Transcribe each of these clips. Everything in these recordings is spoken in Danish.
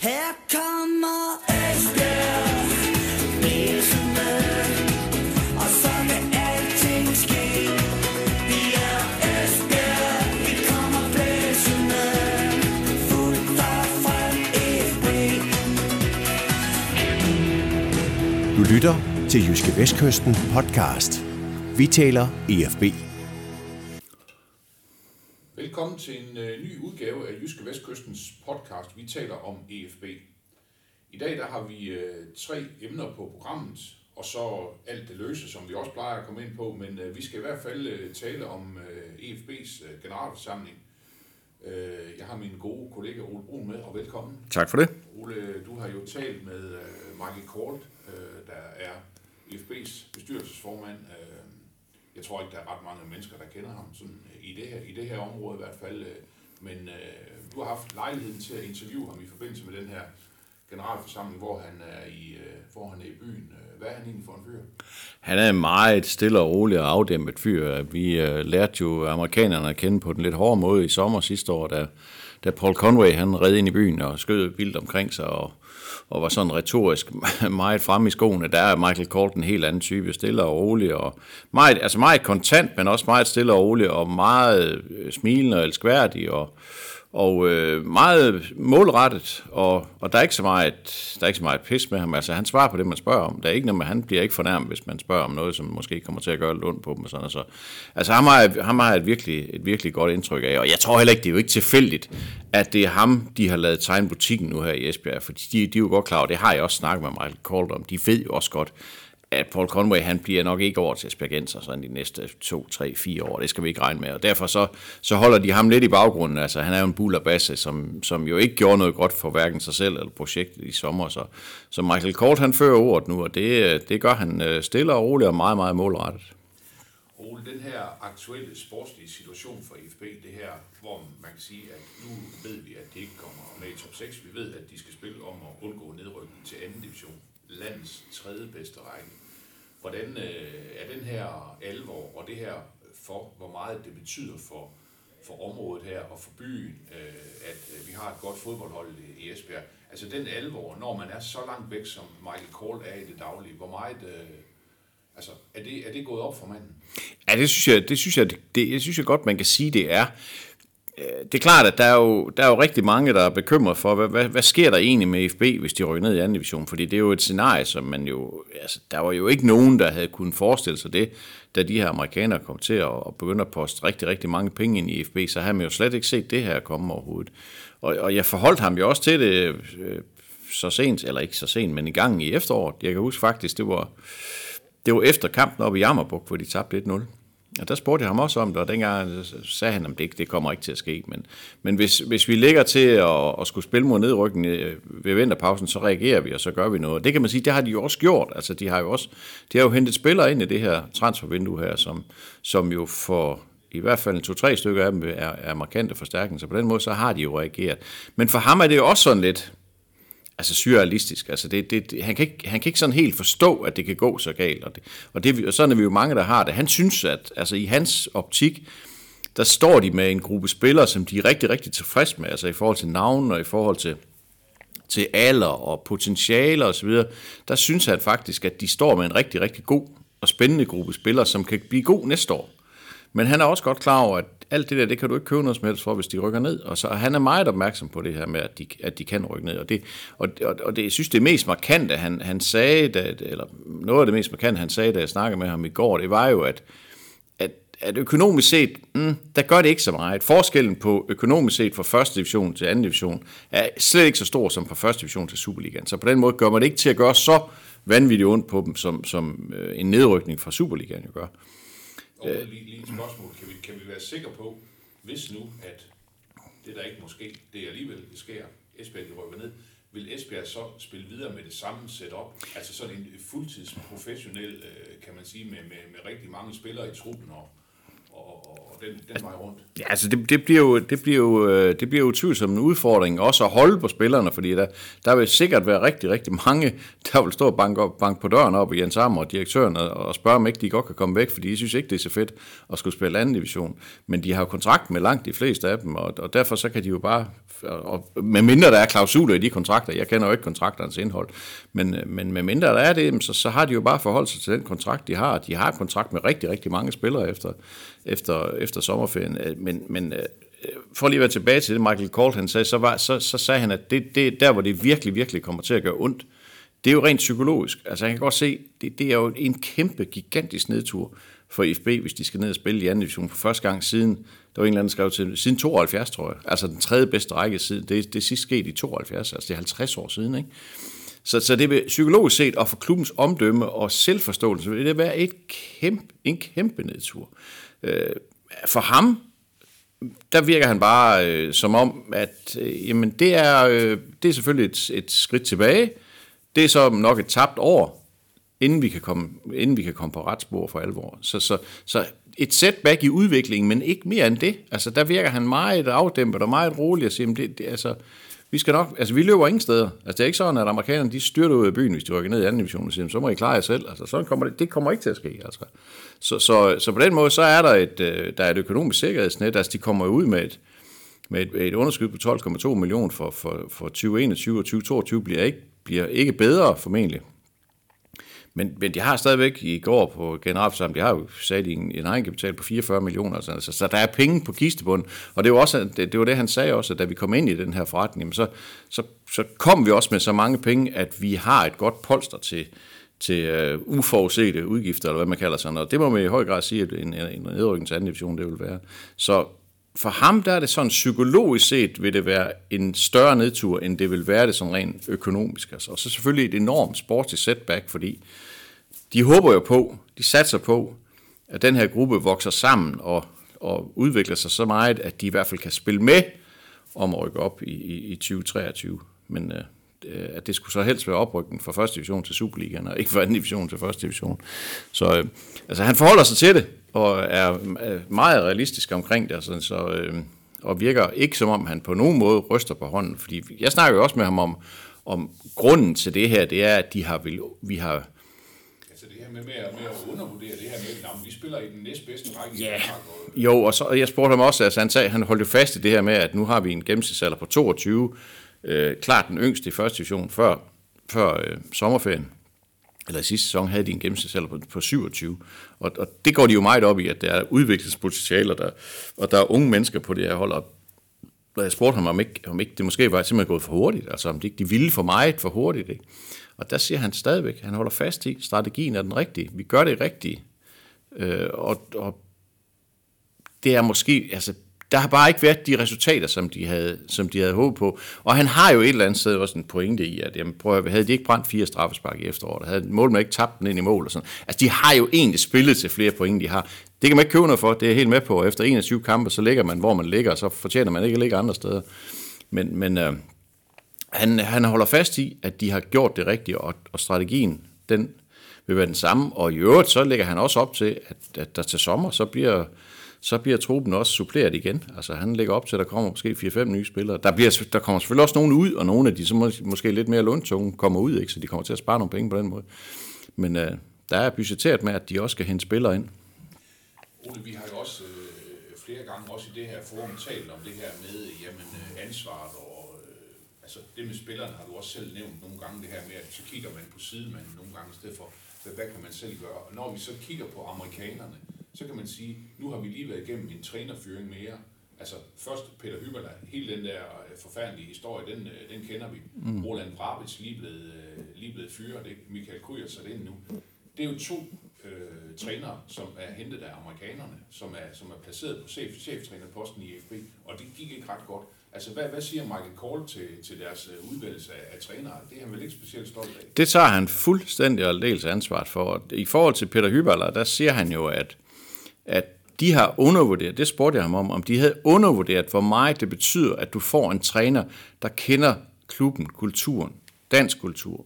Her kommer Esbjerg blæsende, og så kan alting ske. Vi er Esbjerg, vi kommer blæsende, fuldt og FB. Du lytter til Jyske Vestkysten podcast. Vi taler EFB. Velkommen til en øh, ny udgave af Jyske Vestkystens podcast. Vi taler om EFB. I dag der har vi øh, tre emner på programmet, og så alt det løse, som vi også plejer at komme ind på, men øh, vi skal i hvert fald tale om EFB's generalforsamling. Jeg har min gode kollega Ole Brun med, og velkommen. Tak for det. Ole, du har jo talt med Michael Kort, der er EFB's bestyrelsesformand. Jeg tror ikke, der er ret mange mennesker, der kender ham sådan, i, det her, i det her område i hvert fald. Øh, men øh, du har haft lejligheden til at interviewe ham i forbindelse med den her generalforsamling, hvor han er i, øh, hvor han er i byen. Øh, hvad er han egentlig for en fyr? Han er en meget stille og rolig og afdæmpet fyr. Vi øh, lærte jo amerikanerne at kende på den lidt hårde måde i sommer sidste år, da, da Paul Conway han red ind i byen og skød vildt omkring sig og, og var sådan retorisk meget frem i skoene. Der er Michael Colt en helt anden type, stille og rolig og meget, altså meget kontant, men også meget stille og rolig og meget øh, smilende og elskværdig og, og øh, meget målrettet, og, og der, er ikke så meget, der er ikke så meget pis med ham. Altså, han svarer på det, man spørger om. Der er ikke noget med, han bliver ikke fornærmet, hvis man spørger om noget, som måske kommer til at gøre lidt ondt på dem. Og sådan, og så. Altså, ham har, ham har et, virkelig, et virkelig godt indtryk af, og jeg tror heller ikke, det er jo ikke tilfældigt, at det er ham, de har lavet tegne butikken nu her i Esbjerg, for de, de er jo godt klar over, det har jeg også snakket med Michael Colt om, de ved jo også godt, at Paul Conway, han bliver nok ikke over til Aspergenser sådan de næste to, tre, fire år. Det skal vi ikke regne med. Og derfor så, så holder de ham lidt i baggrunden. Altså, han er jo en bullerbasse, som, som jo ikke gjorde noget godt for hverken sig selv eller projektet i sommer. Så, så Michael Kort, han fører ordet nu, og det, det gør han øh, stille og roligt og meget, meget målrettet. Ole, den her aktuelle sportslige situation for IFB, det her, hvor man kan sige, at nu ved vi, at de ikke kommer med i top 6. Vi ved, at de skal spille om at undgå nedrykning til anden division. Landets tredje bedste række. Hvordan øh, er den her alvor og det her for, hvor meget det betyder for, for området her og for byen, øh, at øh, vi har et godt fodboldhold i, i Esbjerg. Altså den alvor, når man er så langt væk, som Michael Kohl er i det daglige, hvor meget... Øh, altså, er det, er det gået op for manden? Ja, det synes jeg, det synes jeg, det, jeg synes jeg godt, man kan sige, det er. Øh, det er klart, at der er, jo, der er jo rigtig mange, der er bekymret for, hvad, hvad, hvad sker der egentlig med FB, hvis de rykker ned i anden division? Fordi det er jo et scenarie, som man jo... Altså, der var jo ikke nogen, der havde kunnet forestille sig det, da de her amerikanere kom til at, at begynde at poste rigtig, rigtig mange penge ind i FB, så havde man jo slet ikke set det her komme overhovedet. Og, og jeg forholdt ham jo også til det øh, så sent, eller ikke så sent, men i gang i efteråret. Jeg kan huske faktisk, det var, det var efter kampen oppe i Jammerburg, hvor de tabte 1-0. Og der spurgte jeg ham også om det, og dengang sagde han, at det, det kommer ikke til at ske. Men, men hvis, hvis vi ligger til at, at skulle spille mod nedrykken øh, ved vinterpausen, så reagerer vi, og så gør vi noget. Det kan man sige, det har de jo også gjort. Altså, de har jo også de har jo hentet spillere ind i det her transfervindue her, som, som jo for i hvert fald to-tre stykker af dem er, er markante forstærkninger, så på den måde så har de jo reageret. Men for ham er det jo også sådan lidt, altså surrealistisk. Altså det, det, det, han, kan ikke, han kan ikke sådan helt forstå, at det kan gå så galt. Og, det, og, det, og sådan er vi jo mange, der har det. Han synes, at altså i hans optik, der står de med en gruppe spillere, som de er rigtig, rigtig tilfreds med, altså i forhold til navn og i forhold til, til alder og potentiale osv., der synes han faktisk, at de står med en rigtig, rigtig god og spændende gruppe spillere, som kan blive god næste år. Men han er også godt klar over, at alt det der, det kan du ikke købe noget som helst for, hvis de rykker ned. Og så han er meget opmærksom på det her med, at de, at de kan rykke ned. Og det, og, og, og det, jeg synes, det mest markante, han, han sagde, da, eller noget af det mest markante, han sagde, da jeg snakkede med ham i går, det var jo, at, at, at økonomisk set, mm, der gør det ikke så meget. Forskellen på økonomisk set fra første division til anden division er slet ikke så stor som fra første division til Superligaen. Så på den måde gør man det ikke til at gøre så vanvittigt ondt på dem, som, som øh, en nedrykning fra Superligaen jo gør. Og lige, lige et spørgsmål. Kan vi, kan vi være sikre på, hvis nu, at det der ikke måske, det alligevel det sker, Esbjerg de rykker ned, vil Esbjerg så spille videre med det samme setup? Altså sådan en fuldtidsprofessionel, øh, kan man sige, med, med, med rigtig mange spillere i truppen og, og, og, den, den vej rundt. Ja, altså det, det, bliver jo, det, bliver jo, øh, det bliver jo tvivlsomt en udfordring også at holde på spillerne, fordi der, der vil sikkert være rigtig, rigtig mange, der vil stå og banke, op, banke på døren op i Jens Ammer og direktøren og, og spørge, om ikke de godt kan komme væk, fordi de synes ikke, det er så fedt at skulle spille anden division. Men de har jo kontrakt med langt de fleste af dem, og, og derfor så kan de jo bare, og med mindre der er klausuler i de kontrakter, jeg kender jo ikke kontrakternes indhold, men, øh, men med mindre der er det, så, så har de jo bare forholdt sig til den kontrakt, de har. De har kontrakt med rigtig, rigtig mange spillere efter, efter, efter sommerferien, øh, men, men øh, for lige at være tilbage til det, Michael Colt han sagde, så, var, så, så sagde han, at det, det der, hvor det virkelig, virkelig kommer til at gøre ondt, det er jo rent psykologisk. Altså, jeg kan godt se, det, det er jo en kæmpe, gigantisk nedtur for IFB, hvis de skal ned og spille i anden division for første gang siden, der var en eller anden skrev til, siden 72, tror jeg. Altså den tredje bedste række siden. Det, det sidste skete i 72, altså det er 50 år siden, ikke? Så, så det vil psykologisk set, og for klubbens omdømme og selvforståelse, vil det være et kæmpe, en kæmpe nedtur. Øh, for ham, der virker han bare øh, som om, at øh, jamen, det, er, øh, det er selvfølgelig et, et skridt tilbage. Det er så nok et tabt år, inden vi kan komme, inden vi kan komme på retsspor for alvor. Så, så, så et setback i udviklingen, men ikke mere end det. Altså, der virker han meget afdæmpet og meget rolig og siger, det, det, altså, vi skal nok, altså vi løber ingen steder. Altså det er ikke sådan, at amerikanerne de styrter ud af byen, hvis de rykker ned i anden division og siger, så må I klare jer selv. Altså sådan kommer det, det kommer ikke til at ske. Altså. Så, så, så på den måde, så er der et, øh, der er et økonomisk sikkerhedsnet, altså de kommer ud med et, med et, et underskud på 12,2 millioner for, for, for 2021 og 2022 bliver ikke, bliver ikke bedre formentlig. Men, men de har stadigvæk i går på generalforsamlingen, de har jo sat en, en egenkapital på 44 millioner, altså, så, så der er penge på kistebunden. Og det var, også, det, det var det, han sagde også, at da vi kom ind i den her forretning, så, så, så kom vi også med så mange penge, at vi har et godt polster til, til uh, uforudsete udgifter, eller hvad man kalder sådan noget. Det må man i høj grad sige, at en, en nedrykning til anden division, det vil være. Så for ham, der er det sådan psykologisk set, vil det være en større nedtur, end det vil være det sådan rent økonomisk. Altså. Og så selvfølgelig et enormt sportsligt setback, fordi de håber jo på, de satser på, at den her gruppe vokser sammen og, og udvikler sig så meget, at de i hvert fald kan spille med om at rykke op i, i, i 2023. Men øh, at det skulle så helst være oprykning fra første division til Superligaen, og ikke fra anden division til første division. Så øh, altså, han forholder sig til det, og er meget realistisk omkring det, altså, så, øh, og virker ikke som om, han på nogen måde ryster på hånden. Fordi jeg snakker jo også med ham om, om grunden til det her, det er, at de har, vil, vi har Altså det her med, med, at, med at undervurdere det her med, at vi spiller i den næstbedste række. i Ja, Danmark, og- jo, og så, jeg spurgte ham også, altså han, sagde, han holdt jo fast i det her med, at nu har vi en gennemsnitsalder på 22, øh, klart den yngste i første division før, før øh, sommerferien, eller i sidste sæson havde de en gennemsnitsalder på, på 27, og, og det går de jo meget op i, at der er udviklingspotentialer, der, og der er unge mennesker på det her hold, og og jeg spurgte ham, om ikke, om ikke det måske var simpelthen gået for hurtigt, altså om det ikke de ville for meget for hurtigt. Ikke? Og der siger han stadigvæk, han holder fast i, strategien er den rigtige, vi gør det rigtige, øh, og, og det er måske, altså, der har bare ikke været de resultater, som de havde, som de havde håbet på. Og han har jo et eller andet sted også en pointe i, at jamen, prøv at, høre, havde de ikke brændt fire straffespark i efteråret, havde målmanden ikke tabt den ind i mål og sådan. Altså, de har jo egentlig spillet til flere point, de har. Det kan man ikke købe noget for, det er jeg helt med på. Efter 21 kampe, så ligger man, hvor man ligger, og så fortjener man ikke at ligge andre steder. Men, men øh, han, han holder fast i, at de har gjort det rigtige, og, og strategien, den vil være den samme. Og i øvrigt, så lægger han også op til, at, at der til sommer, så bliver, så bliver truppen også suppleret igen. Altså han lægger op til, at der kommer måske 4-5 nye spillere. Der, bliver, der kommer selvfølgelig også nogen ud, og nogle af de, som måske lidt mere lundtunge, kommer ud, ikke? så de kommer til at spare nogle penge på den måde. Men øh, der er budgetteret med, at de også skal hente spillere ind. Ole, vi har jo også øh, flere gange, også i det her forum, talt om det her med jamen, øh, ansvaret og øh, altså det med spillerne har du også selv nævnt nogle gange, det her med, at så kigger man på sidemanden nogle gange i stedet for, hvad, hvad kan man selv gøre? Og når vi så kigger på amerikanerne, så kan man sige, nu har vi lige været igennem en trænerfyring mere. Altså først Peter Hyberla, hele den der øh, forfærdelige historie, den, øh, den kender vi. Mm. Roland Brabits lige blevet, øh, lige blevet fyret, ikke? Michael Kryer sat ind nu. Det er jo to øh, trænere, som er hentet af amerikanerne, som er, som er placeret på chef, cheftrænerposten i FB, og det gik ikke ret godt. Altså, hvad, hvad siger Michael Kohl til, til deres udvælgelse af, af trænere? Det er han vel ikke specielt stolt af? Det tager han fuldstændig og dels ansvaret for. I forhold til Peter Hyberler, der siger han jo, at, at de har undervurderet, det spurgte jeg ham om, om de havde undervurderet, hvor meget det betyder, at du får en træner, der kender klubben, kulturen, dansk kultur,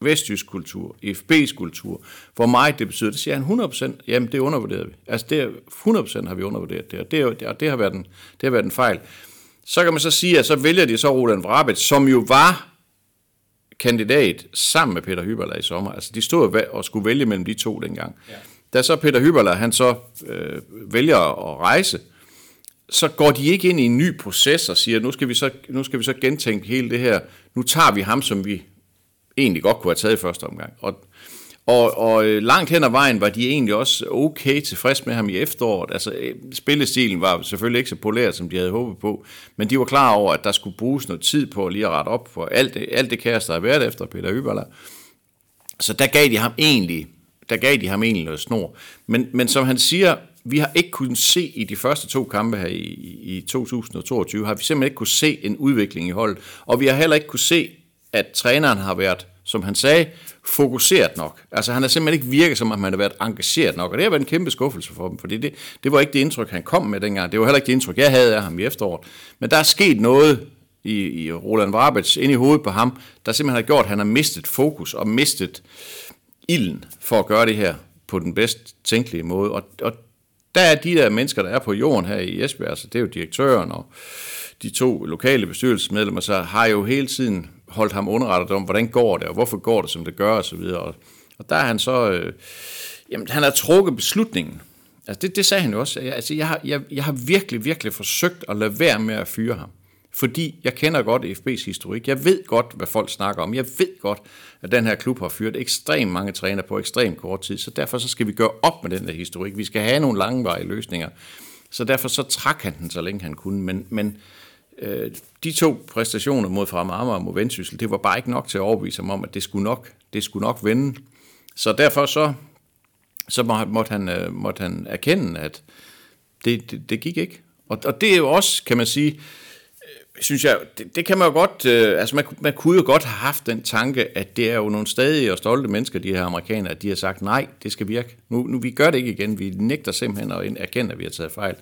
vestjysk kultur, FB's kultur, hvor meget det betyder, det siger han 100%, jamen det undervurderer vi. Altså det er, 100% har vi undervurderet det, og det, er, og det, har været en, det har været en fejl. Så kan man så sige, at så vælger de så Roland Vrabet, som jo var kandidat sammen med Peter Hyberler i sommer. Altså de stod og og skulle vælge mellem de to dengang. Ja. Da så Peter Hyberler, han så øh, vælger at rejse, så går de ikke ind i en ny proces og siger, nu skal vi så, nu skal vi så gentænke hele det her. Nu tager vi ham, som vi egentlig godt kunne have taget i første omgang. Og, og, og øh, langt hen ad vejen var de egentlig også okay tilfreds med ham i efteråret. Altså, øh, spillestilen var selvfølgelig ikke så poleret, som de havde håbet på, men de var klar over, at der skulle bruges noget tid på lige at rette op for alt det, alt det kaos, der havde været efter Peter Yberler. Så der gav de ham egentlig, der gav de ham egentlig noget snor. Men, men som han siger, vi har ikke kunnet se i de første to kampe her i, i 2022, har vi simpelthen ikke kunne se en udvikling i holdet. Og vi har heller ikke kunne se, at træneren har været, som han sagde, fokuseret nok. Altså han har simpelthen ikke virket, som om han har været engageret nok. Og det har været en kæmpe skuffelse for dem, fordi det, det var ikke det indtryk, han kom med dengang. Det var heller ikke det indtryk, jeg havde af ham i efteråret. Men der er sket noget i, i Roland Warbets ind i hovedet på ham, der simpelthen har gjort, at han har mistet fokus og mistet ilden for at gøre det her på den bedst tænkelige måde. Og, og der er de der mennesker, der er på jorden her i Esbjerg, så det er jo direktøren og de to lokale bestyrelsesmedlemmer, så har jo hele tiden holdt ham underrettet om, hvordan går det, og hvorfor går det, som det gør, og så videre. Og, og der er han så, øh, jamen han har trukket beslutningen. Altså det, det sagde han jo også. Jeg, altså jeg har, jeg, jeg har virkelig, virkelig forsøgt at lade være med at fyre ham. Fordi jeg kender godt FB's historik. Jeg ved godt, hvad folk snakker om. Jeg ved godt, at den her klub har fyret ekstremt mange træner på ekstremt kort tid. Så derfor så skal vi gøre op med den der historik. Vi skal have nogle langvarige løsninger. Så derfor så trak han den, så længe han kunne. Men, men øh, de to præstationer mod Fremad Amager og mod Vendsyssel, det var bare ikke nok til at overbevise ham om, at det skulle nok, det skulle nok vende. Så derfor så, så må- måtte han, øh, måtte han erkende, at det, det, det gik ikke. Og, og det er jo også, kan man sige, øh, synes jeg, det, det kan man jo godt, øh, altså man, man kunne jo godt have haft den tanke, at det er jo nogle stadige og stolte mennesker, de her amerikanere, at de har sagt, nej, det skal virke. Nu, nu vi gør det ikke igen, vi nægter simpelthen at erkende, at vi har taget fejl.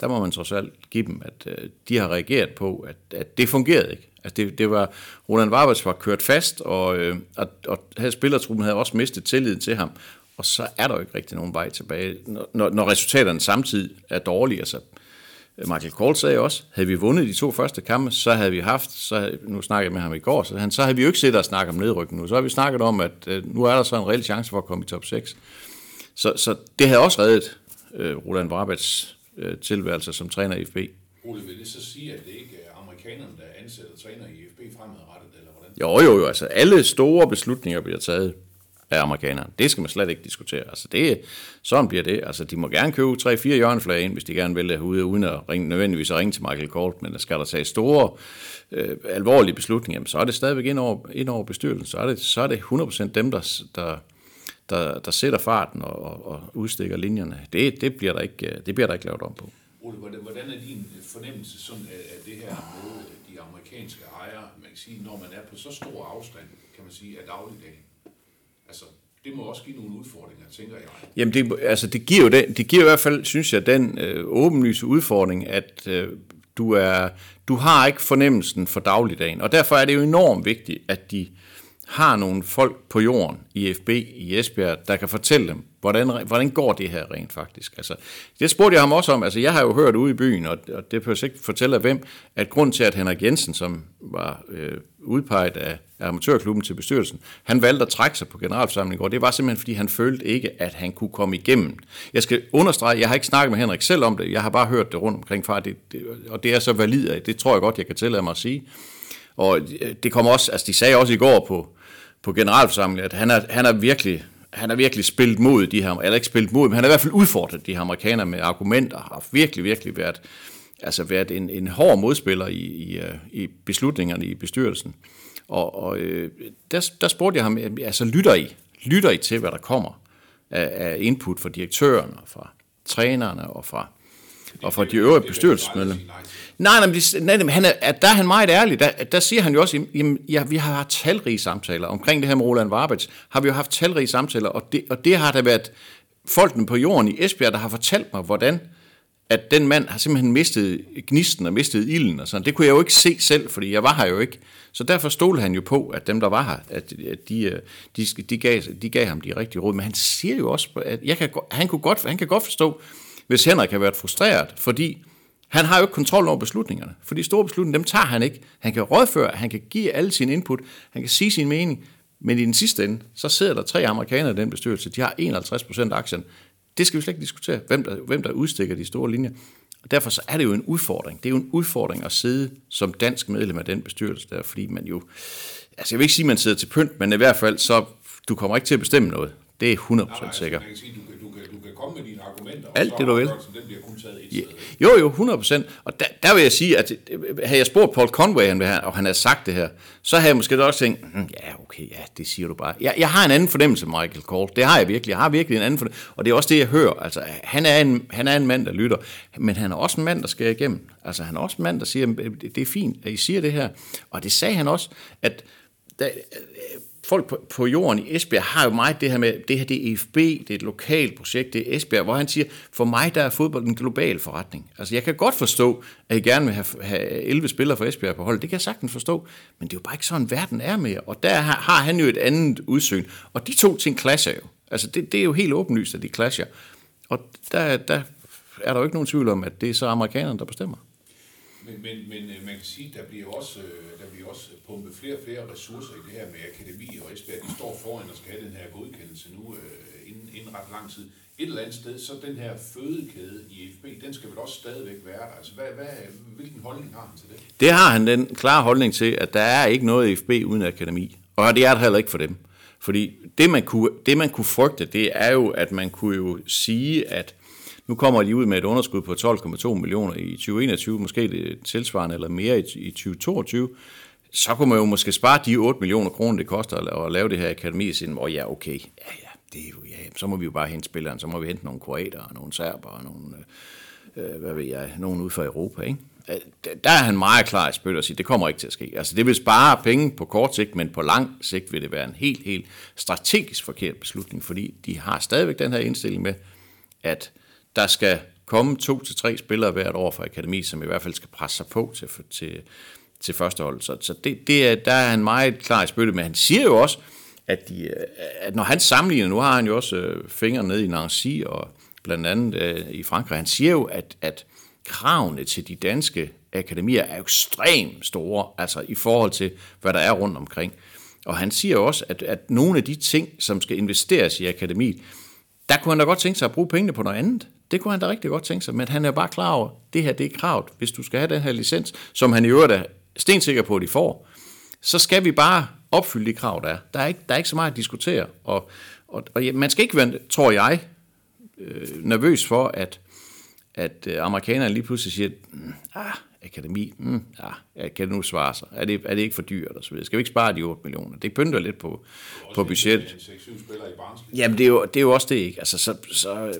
Der må man trods alt give dem, at øh, de har reageret på, at, at det fungerede ikke. Altså det, det var, Roland Varbers var kørt fast, og, øh, og, og havde spillertruppen havde også mistet tilliden til ham, og så er der jo ikke rigtig nogen vej tilbage, når, når- når resultaterne samtidig er dårlige. Altså, Michael Kohl sagde også, havde vi vundet de to første kampe, så havde vi haft, så nu snakkede jeg med ham i går, så, han, så havde vi jo ikke siddet og snakket om nedrykning nu. Så har vi snakket om, at øh, nu er der så en reel chance for at komme i top 6. Så, så det havde også reddet øh, Roland Brabats øh, tilværelse som træner i FB. Ole, vil det så sige, at det ikke er amerikanerne, der ansætter træner i FB fremadrettet, eller hvordan? Jo, jo, jo, altså alle store beslutninger bliver taget af amerikanerne. Det skal man slet ikke diskutere. Altså det, sådan bliver det. Altså de må gerne købe 3-4 hjørneflag ind, hvis de gerne vil det herude, uden at ringe, nødvendigvis at ringe til Michael Colt, men skal der tage store, øh, alvorlige beslutninger, jamen, så er det stadigvæk ind over, ind over bestyrelsen. Så er det, så er det 100% dem, der, der, der, der sætter farten og, og, og udstikker linjerne. Det, det, bliver der ikke, øh, det bliver der ikke lavet om på. Ole, hvordan, hvordan er din øh, fornemmelse sådan af, af det her med de amerikanske ejere, man kan sige, når man er på så stor afstand, kan man sige, af dagligdagen? Altså, det må også give nogle udfordringer, tænker jeg. Jamen, det, altså, det, giver jo den, det giver i hvert fald, synes jeg, den øh, åbenlyse udfordring, at øh, du, er, du har ikke fornemmelsen for dagligdagen. Og derfor er det jo enormt vigtigt, at de har nogle folk på jorden i FB i Esbjerg, der kan fortælle dem, hvordan, hvordan går det her rent faktisk. Altså, det spurgte jeg ham også om. Altså, jeg har jo hørt ude i byen, og, og det behøver ikke fortælle hvem, at grund til, at Henrik Jensen, som var øh, udpeget af, af amatørklubben til bestyrelsen, han valgte at trække sig på generalforsamlingen i går. Det var simpelthen, fordi han følte ikke, at han kunne komme igennem. Jeg skal understrege, jeg har ikke snakket med Henrik selv om det, jeg har bare hørt det rundt omkring fra, det, det, og det er så valid af, det tror jeg godt, jeg kan tillade mig at sige. Og øh, det kom også, altså de sagde også i går på, på generalforsamlingen, at han er, han er virkelig han har virkelig spillet mod de her, eller ikke spillet mod, men han har i hvert fald udfordret de her amerikanere med argumenter, har virkelig, virkelig været, altså været en, en hård modspiller i, i, øh, i beslutningerne i bestyrelsen. Og, og øh, der, der spurgte jeg ham, altså lytter I? Lytter I til, hvad der kommer af, af input fra direktøren og fra trænerne og fra, og fra de øvrige bestyrelsesmedlemmer? Nej, nej, men, det, nej, men han er, at der er han meget ærlig. Der, der siger han jo også, jamen, ja, vi har haft talrige samtaler. Omkring det her med Roland Warbets har vi jo haft talrige samtaler, og det, og det har der været folkene på jorden i Esbjerg, der har fortalt mig, hvordan at den mand har simpelthen mistet gnisten og mistet ilden og sådan. Det kunne jeg jo ikke se selv, fordi jeg var her jo ikke. Så derfor stolede han jo på, at dem, der var her, at, at de, øh, de, de, gav, de gav ham de rigtige råd. Men han siger jo også, at jeg kan, han, kunne godt, han kan godt forstå, hvis Henrik har været frustreret, fordi han har jo ikke kontrol over beslutningerne. For de store beslutninger, dem tager han ikke. Han kan rådføre, han kan give alle sine input, han kan sige sin mening, men i den sidste ende, så sidder der tre amerikanere i den bestyrelse. De har 51 procent af aktien. Det skal vi slet ikke diskutere, hvem der, hvem der udstikker de store linjer. Og derfor så er det jo en udfordring. Det er jo en udfordring at sidde som dansk medlem af den bestyrelse der, fordi man jo, altså jeg vil ikke sige, at man sidder til pynt, men i hvert fald så, du kommer ikke til at bestemme noget. Det er 100% Nej, nej, sikkert. Man kan sige, du kan, du, kan, du kan komme med dine argumenter, Alt og det, så du vil. den bliver kun taget et sted. Jo, jo, 100 procent. Og der, der vil jeg sige, at øh, havde jeg spurgt Paul Conway, han have, og han havde sagt det her, så havde jeg måske også tænkt, "Hmm, ja, okay, ja, det siger du bare. Jeg, jeg har en anden fornemmelse, Michael Cole. Det har jeg virkelig. Jeg har virkelig en anden fornemmelse. Og det er også det, jeg hører. Altså, han er, en, han er en mand, der lytter. Men han er også en mand, der skal igennem. Altså, han er også en mand, der siger, "Det- det er fint, at I siger det her. Og det sagde han også, at da, folk på, på jorden i Esbjerg har jo meget det her med, det her det er EFB, det er et lokalt projekt, det er Esbjerg, hvor han siger, for mig der er fodbold en global forretning. Altså jeg kan godt forstå, at I gerne vil have, have 11 spillere fra Esbjerg på holdet, det kan jeg sagtens forstå, men det er jo bare ikke sådan, verden er mere, og der har, har han jo et andet udsyn, og de to ting clasher jo. Altså det, det er jo helt åbenlyst, at de clasher, og der, der er der jo ikke nogen tvivl om, at det er så amerikanerne, der bestemmer. Men, men, men øh, man kan sige, der bliver også, øh, der bliver også pumpet flere og flere ressourcer i det her med akademi og Esbjerg. De står foran og skal have den her godkendelse nu øh, inden, inden ret lang tid. Et eller andet sted, så den her fødekæde i FB, den skal vel også stadigvæk være der. Altså, hvad, hvad, hvilken holdning har han til det? Det har han den klare holdning til, at der er ikke noget FB uden akademi. Og det er det heller ikke for dem. Fordi det man, kunne, det, man kunne frygte, det er jo, at man kunne jo sige, at nu kommer de ud med et underskud på 12,2 millioner i 2021, måske det tilsvarende eller mere i, i 2022, så kunne man jo måske spare de 8 millioner kroner, det koster at, lave det her akademi, og sige, oh, ja, okay, ja, ja, det er jo, ja, så må vi jo bare hente spilleren, så må vi hente nogle kroater, og nogle serber, og nogle, øh, øh, hvad ved jeg, nogen ud fra Europa, ikke? Øh, der er han meget klar i spyt og sige, det kommer ikke til at ske. Altså, det vil spare penge på kort sigt, men på lang sigt vil det være en helt, helt strategisk forkert beslutning, fordi de har stadigvæk den her indstilling med, at der skal komme to til tre spillere hvert år fra akademi, som i hvert fald skal presse sig på til, til, til førstehold. Så, så det, det er, der er han meget klar i spyttet, men han siger jo også, at, de, øh, at når han sammenligner, nu har han jo også øh, fingre ned i Nancy og blandt andet øh, i Frankrig, han siger jo, at, at kravene til de danske akademier er ekstremt store, altså i forhold til, hvad der er rundt omkring. Og han siger også, at, at nogle af de ting, som skal investeres i akademiet, der kunne han da godt tænke sig at bruge pengene på noget andet. Det kunne han da rigtig godt tænke sig, men han er bare klar over, at det her det er kravet. Hvis du skal have den her licens, som han i øvrigt er stensikker på, at de får, så skal vi bare opfylde de krav, der er. Der er ikke, der er ikke så meget at diskutere. Og, og, og ja, man skal ikke være, tror jeg, øh, nervøs for, at, at øh, amerikanerne lige pludselig siger, "Mm, ah, akademi, mm, ah, kan det nu svare sig? Er det, er det ikke for dyrt? Og så videre? Skal vi ikke spare de 8 millioner? Det pynter lidt på, på budgettet. 6-7 spillere i Barnsley. Jamen, det er jo, det er jo også det, ikke? Altså, så, så,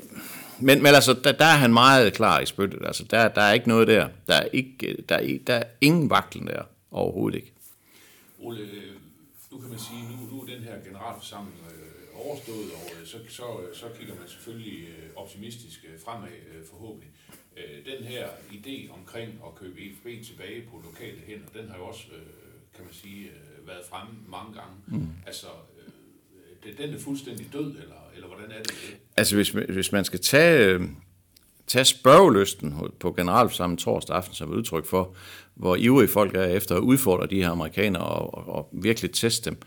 men, men altså, der, der er han meget klar i spyttet. Altså, der, der er ikke noget der. Der er, ikke, der, er, der er ingen vaklen der overhovedet ikke. Ole, øh, nu kan man sige, nu, nu er den her generalforsamling øh, overstået, og øh, så, så, så kigger man selvfølgelig øh, optimistisk øh, fremad øh, forhåbentlig. Øh, den her idé omkring at købe EFB tilbage på lokale hænder, den har jo også, øh, kan man sige, øh, været fremme mange gange. Mm. Altså, øh, den er fuldstændig død, eller, eller hvordan er det? Altså, hvis, hvis man skal tage, øh, tage spørgelysten på generalforsamlingen torsdag aften som udtryk for, hvor ivrige folk er efter at udfordre de her amerikanere og, og, og virkelig teste dem,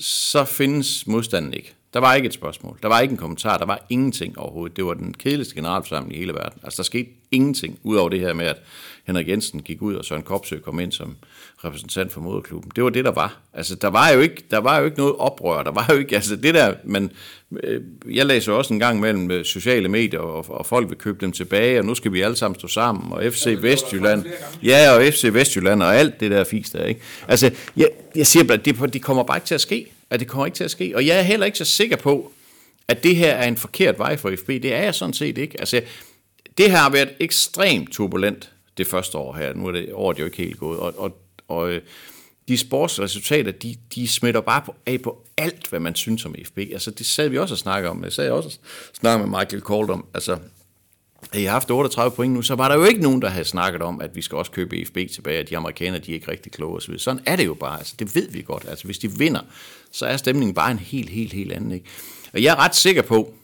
så findes modstanden ikke. Der var ikke et spørgsmål. Der var ikke en kommentar. Der var ingenting overhovedet. Det var den kedeligste generalforsamling i hele verden. Altså, der skete ingenting, udover det her med, at Henrik Jensen gik ud, og Søren Kopsø kom ind som repræsentant for moderklubben. Det var det, der var. Altså, der var jo ikke, der var jo ikke noget oprør. Der var jo ikke, altså det der, men øh, jeg læser også en gang mellem øh, sociale medier, og, og folk vil købe dem tilbage, og nu skal vi alle sammen stå sammen, og FC Vestjylland, ja, og FC Vestjylland, og alt det der fisk der, ikke? Altså, jeg, jeg siger bare, det, det kommer bare ikke til at ske. At det kommer ikke til at ske. Og jeg er heller ikke så sikker på, at det her er en forkert vej for FB. Det er jeg sådan set ikke. Altså, det har været ekstremt turbulent det første år her. Nu er det året jo ikke helt gået. Og, og, og øh, de sportsresultater, de, de smitter bare på, af på alt, hvad man synes om FB. Altså, det sad vi også og snakke om. Jeg sad også og snakke med Michael Kold om. Altså, at I har haft 38 point nu, så var der jo ikke nogen, der havde snakket om, at vi skal også købe EFB tilbage, at de amerikanere, de er ikke rigtig kloge osv. Sådan er det jo bare, altså det ved vi godt. Altså hvis de vinder, så er stemningen bare en helt, helt, helt anden. Ikke? Og jeg er ret sikker på,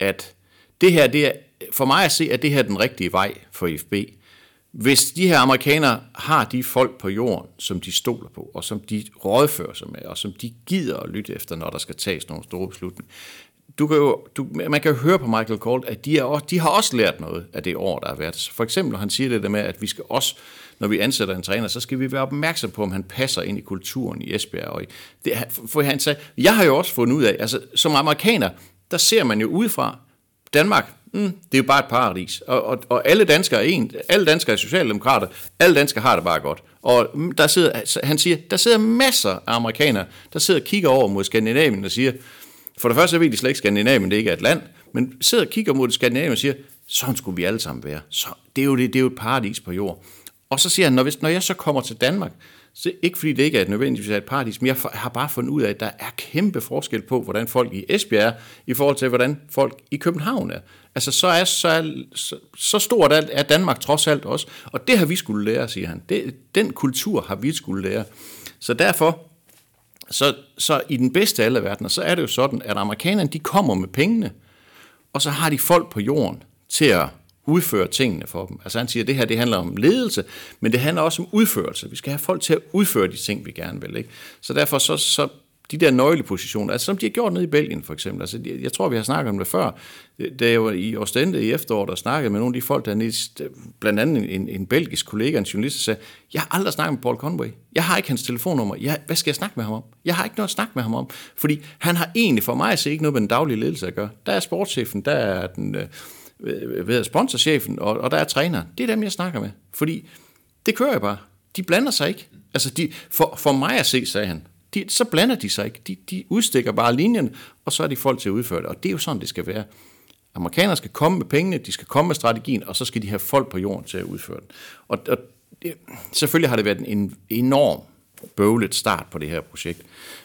at det her, det er, for mig at se, at det her er den rigtige vej for EFB. Hvis de her amerikanere har de folk på jorden, som de stoler på, og som de rådfører sig med, og som de gider at lytte efter, når der skal tages nogle store beslutninger, du kan jo, du, man kan jo høre på Michael Colt, at de, er også, de har også lært noget af det år, der har været. For eksempel, han siger det der med, at vi skal også, når vi ansætter en træner, så skal vi være opmærksom på, om han passer ind i kulturen i Esbjerg. Og i, det, for han sagde, jeg har jo også fundet ud af, altså som amerikaner, der ser man jo udefra, Danmark, mm, det er jo bare et paradis. Og, og, og alle danskere er en, alle danskere er socialdemokrater, alle danskere har det bare godt. Og mm, der sidder, han siger, der sidder masser af amerikanere, der sidder og kigger over mod Skandinavien og siger, for det første ved de slet ikke, Skandinavien det ikke er et land, men sidder og kigger mod Skandinavien og siger, sådan skulle vi alle sammen være. Så det er jo, det, det er jo et paradis på jord. Og så siger han, når, hvis, når jeg så kommer til Danmark, så ikke fordi det ikke er et nødvendigvis er et paradis, men jeg har bare fundet ud af, at der er kæmpe forskel på, hvordan folk i Esbjerg er, i forhold til, hvordan folk i København er. Altså, så, er, så, er, så, så stort er Danmark trods alt også, og det har vi skulle lære, siger han. Det, den kultur har vi skulle lære. Så derfor, så, så i den bedste af alle verdener, så er det jo sådan, at amerikanerne, de kommer med pengene, og så har de folk på jorden til at udføre tingene for dem. Altså han siger, at det her det handler om ledelse, men det handler også om udførelse. Vi skal have folk til at udføre de ting, vi gerne vil. Ikke? Så derfor så, så de der nøglepositioner, altså som de har gjort nede i Belgien for eksempel. Altså, jeg tror, vi har snakket om det før. Da jeg var i Ostende i efteråret og snakkede med nogle af de folk, der nede, blandt andet en, en belgisk kollega, en journalist, der sagde, jeg har aldrig snakket med Paul Conway. Jeg har ikke hans telefonnummer. Jeg, hvad skal jeg snakke med ham om? Jeg har ikke noget at snakke med ham om. Fordi han har egentlig for mig at se ikke noget med den daglige ledelse at gøre. Der er sportschefen, der er den... Øh, øh ved sponsorchefen, og, og der er træner. Det er dem, jeg snakker med. Fordi det kører jeg bare. De blander sig ikke. Altså, de, for, for mig at se, sagde han, de, så blander de sig ikke. De, de udstikker bare linjen, og så er de folk til at udføre det. Og det er jo sådan, det skal være. Amerikanerne skal komme med pengene, de skal komme med strategien, og så skal de have folk på jorden til at udføre den. Og, og det, selvfølgelig har det været en enorm bøvlet start på det her projekt.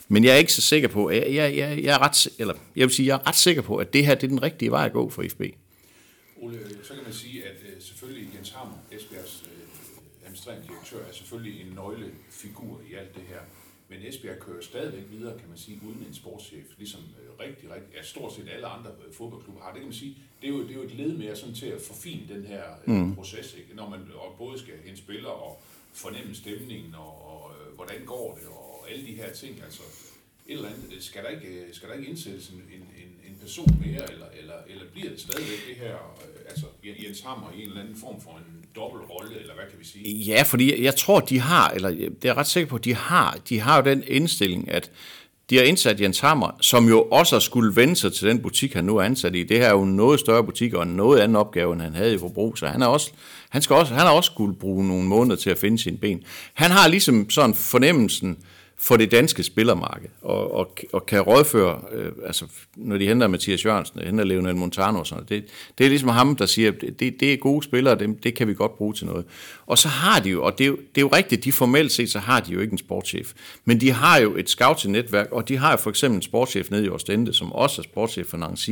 Men jeg er ikke så sikker på, jeg, jeg, jeg, jeg er ret, eller jeg vil sige, jeg er ret sikker på, at det her det er den rigtige vej at gå for IFB. Ole, øh, så kan man sige, at øh, selvfølgelig Jens Hammer, Esbjergs øh, administrerende direktør, er selvfølgelig en nøglefigur i alt det her. Men Esbjerg kører stadigvæk videre, kan man sige, uden en sportschef, ligesom uh, rigtig, rigtig, ja, stort set alle andre uh, fodboldklubber har. Det kan man sige, det er jo, det er jo et led mere sådan til at forfine den her uh, mm. proces, ikke? når man både skal hente spiller og fornemme stemningen, og, og hvordan går det, og alle de her ting. Altså, et eller andet, skal der ikke, skal der ikke indsættes en, en, en person mere, eller, eller, eller bliver det stadigvæk det her, øh, altså Jens Hammer i en eller anden form for en dobbelt rolle, eller hvad kan vi sige? Ja, fordi jeg tror, de har, eller det er ret sikker på, de har, de har jo den indstilling, at de har indsat Jens Hammer, som jo også skulle vende sig til den butik, han nu er ansat i. Det her er jo en noget større butik og en noget anden opgave, end han havde i forbrug, så han, er også, han, skal også, han har også skulle bruge nogle måneder til at finde sine ben. Han har ligesom sådan fornemmelsen, øh, for det danske spillermarked, og, og, og kan rådføre, øh, altså når de henter Mathias Jørgensen, henter Leonel Montano og sådan det, det er ligesom ham, der siger, det, det er gode spillere, det, det kan vi godt bruge til noget. Og så har de jo, og det er jo, det er jo rigtigt, de formelt set, så har de jo ikke en sportschef, men de har jo et scouting-netværk, og de har jo for eksempel en sportschef nede i Ostende, som også er sportschef for Nancy,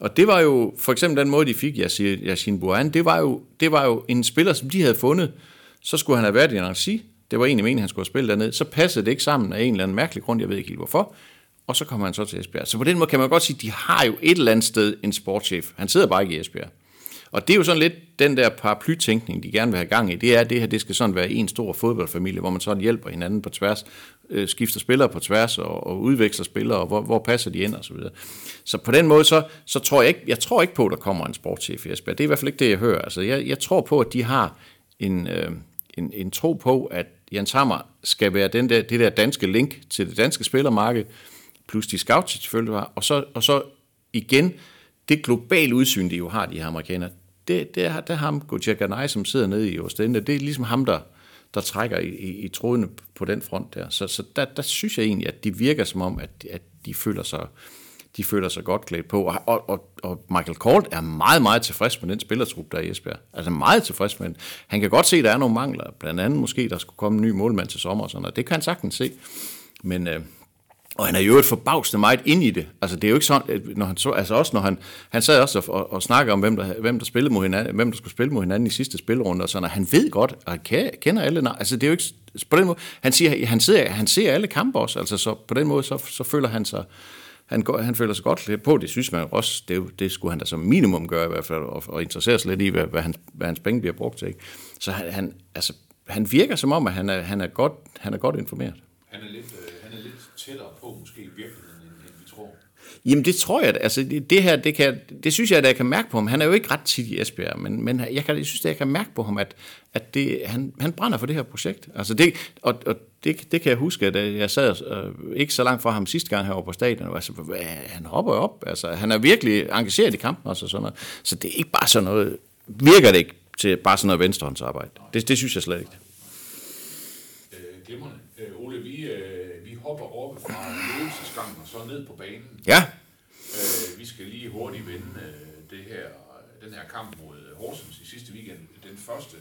og det var jo, for eksempel den måde, de fik Yassine Bouhan, det var jo, det var jo en spiller, som de havde fundet, så skulle han have været i Nancy, det var egentlig meningen, han skulle have spillet dernede. Så passede det ikke sammen af en eller anden mærkelig grund, jeg ved ikke helt hvorfor. Og så kommer han så til Esbjerg. Så på den måde kan man godt sige, at de har jo et eller andet sted en sportschef. Han sidder bare ikke i Esbjerg. Og det er jo sådan lidt den der paraplytænkning, de gerne vil have gang i. Det er, at det her det skal sådan være en stor fodboldfamilie, hvor man sådan hjælper hinanden på tværs, øh, skifter spillere på tværs og, og udveksler spillere, og hvor, hvor passer de ind og så videre. Så på den måde, så, så tror jeg ikke, jeg tror ikke på, at der kommer en sportschef i Esbjerg. Det er i hvert fald ikke det, jeg hører. Altså, jeg, jeg tror på, at de har en, øh, en, en tro på, at Jens Hammer skal være den der, det der danske link til det danske spillermarked, plus de scouts selvfølgelig var, og så, og så igen, det globale udsyn, de jo har, de her amerikanere, det, det er, det er ham, Gauthier Ganay, som sidder nede i Ostende, det er ligesom ham, der, der trækker i, i, i trådene på den front der. Så, så der, der synes jeg egentlig, at de virker som om, at, at de føler sig de føler sig godt klædt på. Og, og, og, og Michael Kort er meget, meget tilfreds med den spillertrup, der er i Esbjerg. Altså meget tilfreds med den. Han kan godt se, at der er nogle mangler. Blandt andet måske, der skulle komme en ny målmand til sommer og sådan noget. Det kan han sagtens se. Men, øh, Og han er jo et forbavsende meget ind i det. Altså det er jo ikke sådan, at når han så, altså også når han, han sad også og, og, og om, hvem der, hvem der spillede mod hinanden, hvem der skulle spille mod hinanden i sidste spilrunde, og sådan, og han ved godt, og han kender alle, nej, altså det er jo ikke, på den måde, han siger, han, ser, han ser alle kampe også, altså så på den måde, så, så føler han sig, han, går, han føler sig godt lidt på, det synes man også, det, det skulle han da som minimum gøre i hvert fald, og, og interessere sig lidt i, hvad, hvad, hans, hvad hans penge bliver brugt til. Ikke? Så han, han, altså, han virker som om, at han er, han er, godt, han er godt informeret. Han er lidt, øh, han er lidt tættere på måske i virkeligheden, end, end vi tror. Jamen det tror jeg, altså det, det her, det, kan, det synes jeg, at jeg kan mærke på ham. Han er jo ikke ret tit i Esbjerg, men, men jeg, kan, jeg synes, at jeg kan mærke på ham, at, at det, han, han brænder for det her projekt. Altså det, og, og det, det kan jeg huske, at øh, jeg sad øh, ikke så langt fra ham sidste gang herovre på stadion, og altså, hvad, han hopper op, altså han er virkelig engageret i kampen også og sådan noget. Så det er ikke bare sådan noget, virker det ikke til bare sådan noget venstrehåndsarbejde. Det, det synes jeg slet ikke. Øh, glimrende. Øh, Ole, vi, øh, vi hopper over fra ledelsesgangen og så ned på banen. Ja, Øh, vi skal lige hurtigt vende øh, det her, den her kamp mod Horsens i sidste weekend. Den første,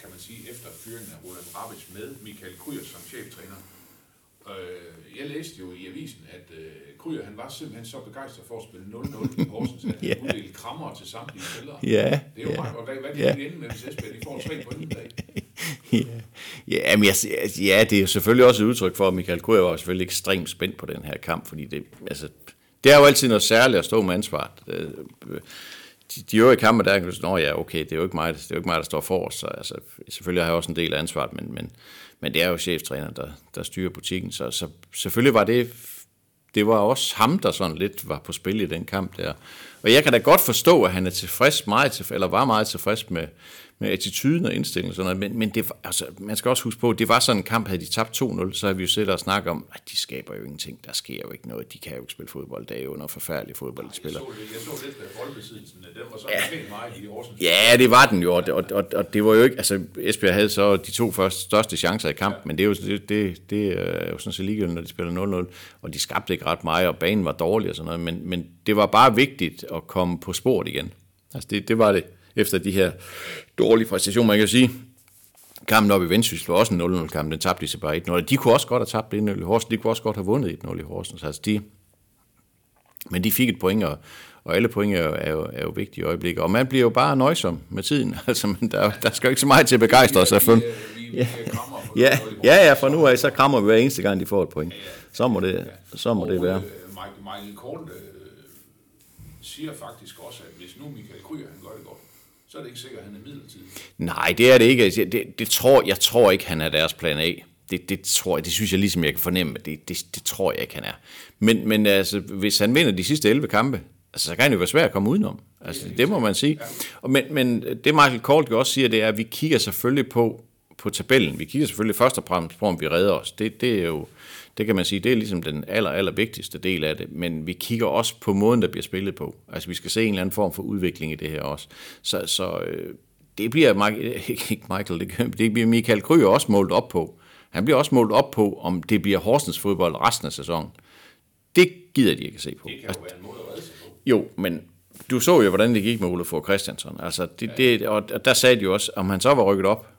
kan man sige, efter fyringen af Roland Rabic med Michael Kryer som cheftræner. Øh, jeg læste jo i avisen, at øh, Kryer han var simpelthen så begejstret for at spille 0-0 i Horsens, at han Ja. uddelte krammer til samtlige spillere. Ja, Det er jo ja. meget godt. Hvad, Ja. ja. ende med, hvis Esbjerg de får tre point i dag? Ja, ja, men jeg, ja, det er selvfølgelig også et udtryk for, at Michael Krøger var selvfølgelig ekstremt spændt på den her kamp, fordi det, altså, det er jo altid noget særligt at stå med ansvar. Øh, de, de øvrige kampe, der kan du ja, okay, det er jo ikke mig, det er jo ikke mig der står for os. Så, altså, selvfølgelig har jeg også en del af ansvaret, men, men, men det er jo cheftræner, der, der styrer butikken, så, så selvfølgelig var det det var også ham, der sådan lidt var på spil i den kamp der. Og jeg kan da godt forstå, at han er tilfreds, meget tilfreds, eller var meget tilfreds med, med attituden og indstillingen og sådan noget, men, men det, var- altså, man skal også huske på, at det var sådan en kamp, havde de tabt 2-0, så har vi jo siddet og snakket om, at de skaber jo ingenting, der sker jo ikke noget, de kan jo ikke spille fodbold, det er jo noget forfærdeligt fodbold, de Jeg så, lidt- jeg så lidt af boldbesiddelsen, den var så ja. meget i Horsens. Ja, det var den jo, og, og, og, og det var jo ikke, altså Esbjerg havde så de to første, største chancer i kampen, men det er jo, det, det, det er jo sådan set ligegyldigt, når de spiller 0-0, og de skabte ikke ret meget, og banen var dårlig og sådan noget, men, men det var bare vigtigt at komme på sporet igen. Altså det, det var det, efter de her dårlige præstationer, man kan sige, kampen op i Vendsyssel var også en 0-0 kamp, den tabte de så bare 1-0, og de kunne også godt have tabt 1-0 i Horsens, de kunne også godt have vundet 1-0 i Horsens, altså de, men de fik et point, og, og alle point er jo, er, jo, er jo vigtige i øjeblikket. Og man bliver jo bare nøjsom med tiden. Altså, men der, der skal jo ikke så meget til at begejstre sig for. For Ja, ja, ja, fra nu af, så krammer vi hver eneste gang, de får et point. Så må det, så må det være. øh, Michael, Kohl øh, siger faktisk også, at hvis nu Michael Kryer han gør det godt, så er det ikke sikkert, at han er midlertidig. Nej, det er det ikke. Altså, Det, det tror, jeg tror ikke, han er deres plan A. Det, det, tror jeg, det synes jeg ligesom, jeg kan fornemme. Det, det, det tror jeg ikke, han er. Men, men altså, hvis han vinder de sidste 11 kampe, altså, så kan han jo være svær at komme udenom. Altså, det må man sige. Og, men, men det Michael Kolt også siger, det er, at vi kigger selvfølgelig på, på tabellen. Vi kigger selvfølgelig først og fremmest på, om vi redder os. Det, det er jo, det kan man sige, det er ligesom den aller, aller vigtigste del af det. Men vi kigger også på måden, der bliver spillet på. Altså, vi skal se en eller anden form for udvikling i det her også. Så, så det bliver Michael, ikke Michael, det, det bliver Michael Kryer også målt op på. Han bliver også målt op på, om det bliver Horsens fodbold resten af sæsonen. Det gider de ikke at se på. Det kan jo være en måde at redde sig på. Jo, men du så jo, hvordan det gik med Ole Fogh Christiansen. Altså, det, det, og og der sagde de jo også, om han så var rykket op,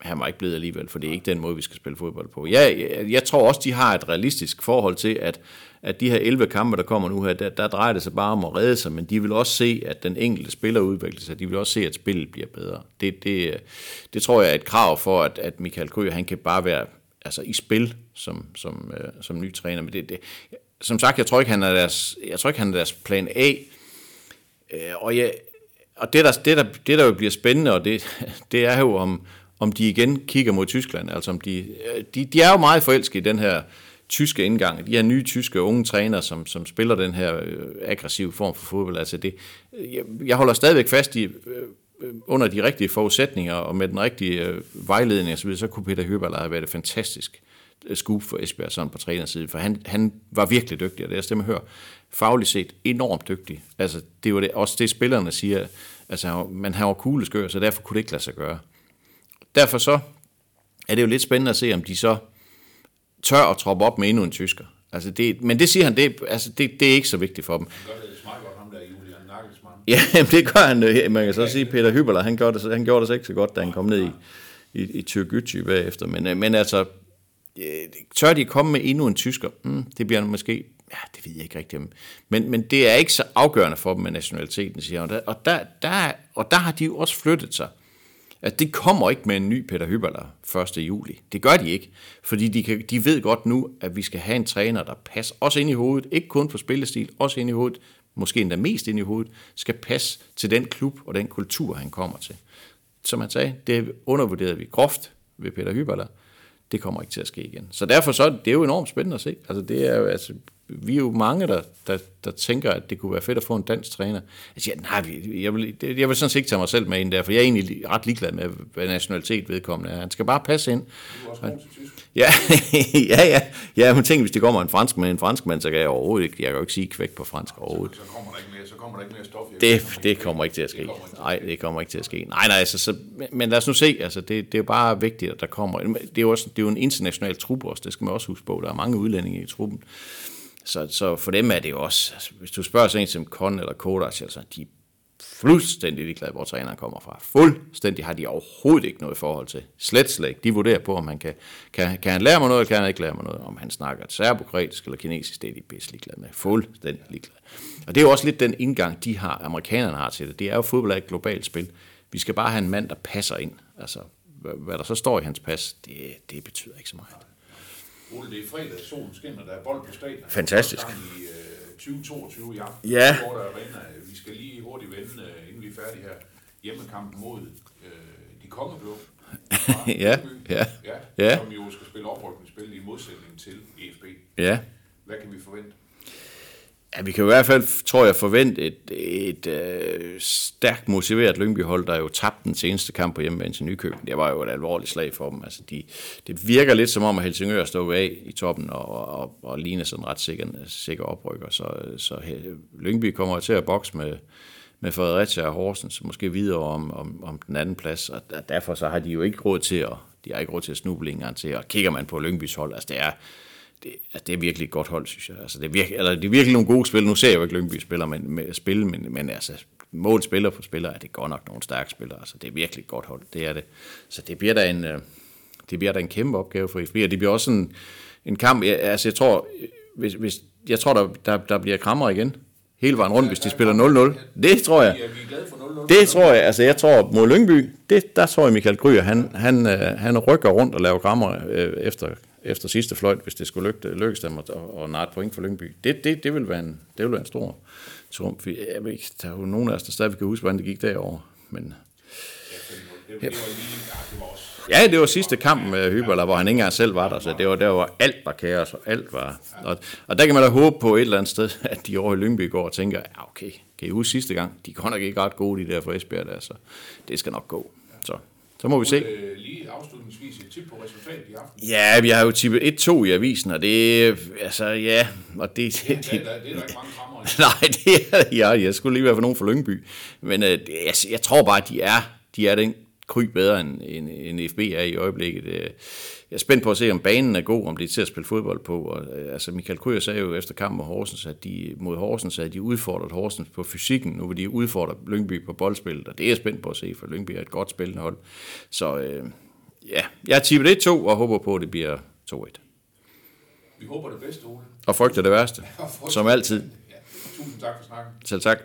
han var ikke blevet alligevel, for det er ikke den måde, vi skal spille fodbold på. Jeg, jeg, jeg tror også, de har et realistisk forhold til, at, at de her 11 kampe, der kommer nu her, der, der drejer det sig bare om at redde sig, men de vil også se, at den enkelte spiller udvikler sig. De vil også se, at spillet bliver bedre. Det, det, det tror jeg er et krav for, at, at Michael Køge, han kan bare være altså, i spil som, som, øh, som ny træner. Men det, det, som sagt, jeg tror ikke, han er deres, jeg tror ikke, han er deres plan A. Øh, og jeg, og det der, det, der, det, der jo bliver spændende, og det, det er jo, om, om de igen kigger mod Tyskland. Altså om de, øh, de, de er jo meget forelskede i den her tyske indgang. De her nye tyske unge trænere, som, som spiller den her øh, aggressive form for fodbold. Altså det, jeg, jeg holder stadigvæk fast i, øh, under de rigtige forudsætninger og med den rigtige vejledning osv., så, så kunne Peter Høberg have været et fantastisk skub scoop for Esbjerg sådan på trænersiden, for han, han var virkelig dygtig, og det er jeg stemme fagligt set enormt dygtig. Altså, det var det, også det, spillerne siger, altså, han var- jo kugleskør, så derfor kunne det ikke lade sig gøre. Derfor så er det jo lidt spændende at se, om de så tør at troppe op med endnu en tysker. Altså det, men det siger han, det, altså det, det er ikke så vigtigt for dem. Gør det smart godt, ham der Julian Nagelsmann. Ja, men det gør han. øh, Man kan så sige, Peter Hyberler, han gjorde det, han gjorde det så ikke så godt, da han kom ned i, i, i Tyrgytty bagefter. Men, øh, men altså, øh, tør de komme med endnu en tysker? Mm, det bliver måske, ja, det ved jeg ikke rigtigt. Men, men det er ikke så afgørende for dem med nationaliteten, siger han. Og der, der, og der har de jo også flyttet sig. At det kommer ikke med en ny Peter Hyberler 1. juli. Det gør de ikke, fordi de, kan, de ved godt nu, at vi skal have en træner, der passer også ind i hovedet, ikke kun for spillestil, også ind i hovedet, måske endda mest ind i hovedet, skal passe til den klub og den kultur, han kommer til. Som han sagde, det undervurderede vi groft ved Peter Hyberler. Det kommer ikke til at ske igen. Så derfor så, det er jo enormt spændende at se. Altså, det er jo, altså, vi er jo mange, der, der, der tænker, at det kunne være fedt at få en dansk træner. Jeg siger, nej, jeg vil, jeg vil sådan set ikke tage mig selv med ind der, for jeg er egentlig ret ligeglad med, hvad nationalitet vedkommende er. Han skal bare passe ind. Du er også god til tysk. Ja, ja, ja. Ja, men tænk, hvis det kommer en fransk med en fransk mand, så kan jeg overhovedet ikke, jeg kan jo ikke sige kvæk på fransk overhovedet. Så kommer der ikke mere, så kommer der ikke mere stof. Det, det kommer ikke til at ske. Nej, det kommer ikke til at ske. Nej, nej, altså, så, men- men lad os nu se, altså, det, det er jo bare vigtigt, at der kommer, det er jo, også, det er jo en international trup også, det skal man også huske på, der er mange udlændinge i truppen. Så, så for dem er det jo også, altså, hvis du spørger sådan en som Kon eller Kodas, altså, de er fuldstændig ligeglade, hvor træneren kommer fra. Fuldstændig har de overhovedet ikke noget forhold til. Slet slet ikke. De vurderer på, om han kan, kan, kan han lære mig noget, eller kan han ikke lære mig noget. Om han snakker serbokretisk eller kinesisk, det er de pisse ligeglade med. Fuldstændig ligeglade. Og det er jo også lidt den indgang, de har, amerikanerne har til det. Det er jo fodbold er et globalt spil. Vi skal bare have en mand, der passer ind. Altså, hvad der så står i hans pas, det, det betyder ikke så meget. Ole, det er fredag, solen skinner, der er bold på stadion. Fantastisk. I øh, 2022 i aften. Ja. Er arena. Vi skal lige hurtigt vende, øh, inden vi er færdige her. Hjemmekampen mod øh, de kongeblå. Ja, ja, ja, ja. Som jo skal spille oprykningsspil i modsætning til EFB. Ja. Hvad kan vi forvente? Ja, vi kan i hvert fald, tror jeg, forvente et, et øh, stærkt motiveret Lyngby-hold, der jo tabte den seneste kamp på hjemmebane til Nykøbing. Det var jo et alvorligt slag for dem. Altså, de, det virker lidt som om, at Helsingør står af i toppen og, og, og ligner sådan en ret sikker, sikker oprykker. Så, så he- Lyngby kommer til at bokse med, med Fredericia og Horsens, måske videre om, om, om den anden plads. Og derfor så har de jo ikke råd til at, de har ikke råd til at snuble en gang til. Og kigger man på Lyngbys hold, altså det er, det, altså det er virkelig et godt hold, synes jeg. Altså det, er virkelig, eller det er virkelig nogle gode spil. Nu ser jeg jo ikke Lyngby spiller, men, med spil, men, men altså mål spiller på spiller, er det godt nok nogle stærke spillere. Altså det er virkelig et godt hold, det er det. Så det bliver da en, øh, det bliver da en kæmpe opgave for FB, og det bliver også en, en kamp, jeg, altså jeg tror, hvis, hvis, jeg tror der, der, der bliver krammer igen, hele vejen rundt, hvis de spiller 0-0. Det tror jeg. Ja, vi glade for 0-0. Det tror jeg, altså jeg tror mod Lyngby, det, der tror jeg Michael Gryer, han, han, øh, han rykker rundt og laver krammer øh, efter, efter sidste fløjt, hvis det skulle lykke, lykkes dem at, at, at et point for Lyngby. Det, det, det, vil være en, det vil være en stor trumf. Jeg ved ikke, der er jo nogen af os, der stadig kan huske, hvordan det gik derovre. Men, ja, det var ja, det var sidste kamp med Hyberla, hvor han ikke engang selv var der, så det var der, hvor alt var kaos, og alt var... Og, og der kan man da håbe på et eller andet sted, at de over i Lyngby går og tænker, ja okay, kan I huske sidste gang? De er nok ikke ret gode, de der for Esbjerg der, så det skal nok gå. Så, må vi se. øh, lige afslutningsvis et tip på resultatet i aften. Ja, vi har jo tippet 1-2 i avisen, og det, altså ja, og det, det, Det, det, det er der ikke mange krammer nej, det er, ja, jeg skulle lige være for nogen for Lyngby, men øh, jeg, jeg tror bare, at de er, de er den kry bedre, end, end, end FB er i øjeblikket. Øh, Jeg er spændt på at se, om banen er god, om det er til at spille fodbold på. Og, øh, altså Michael Kryer sagde jo efter kampen mod Horsens, at de, mod Horsens, at de udfordret Horsens på fysikken. Nu vil de udfordre Lyngby på boldspillet, og det er jeg spændt på at se, for Lyngby er et godt spillende hold. Så øh, ja, jeg tippet 1-2 og håber på, at det bliver 2-1. Vi håber det bedste, Ole. Og frygter det værste, frygter- som altid. Ja, tusind tak for snakken. Selv tak.